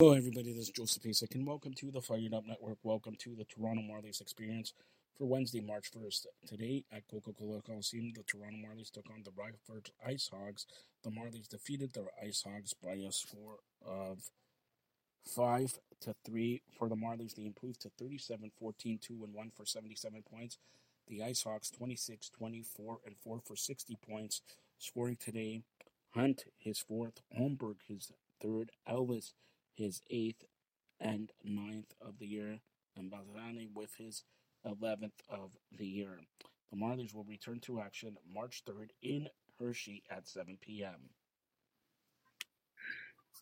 Hello, everybody. This is Joseph Pasek, and welcome to the Fired Up Network. Welcome to the Toronto Marlies experience for Wednesday, March 1st. Today at Coca Cola Coliseum, the Toronto Marlies took on the Rockford Ice Hogs. The Marlies defeated the Ice Hogs by a score of 5 to 3 for the Marlies. They improved to 37 14 2 and 1 for 77 points. The Ice Hogs 26 24 and 4 for 60 points. Scoring today Hunt, his fourth, Holmberg, his third, Elvis his eighth and ninth of the year, and Balzani with his 11th of the year. The Marlies will return to action March 3rd in Hershey at 7 p.m.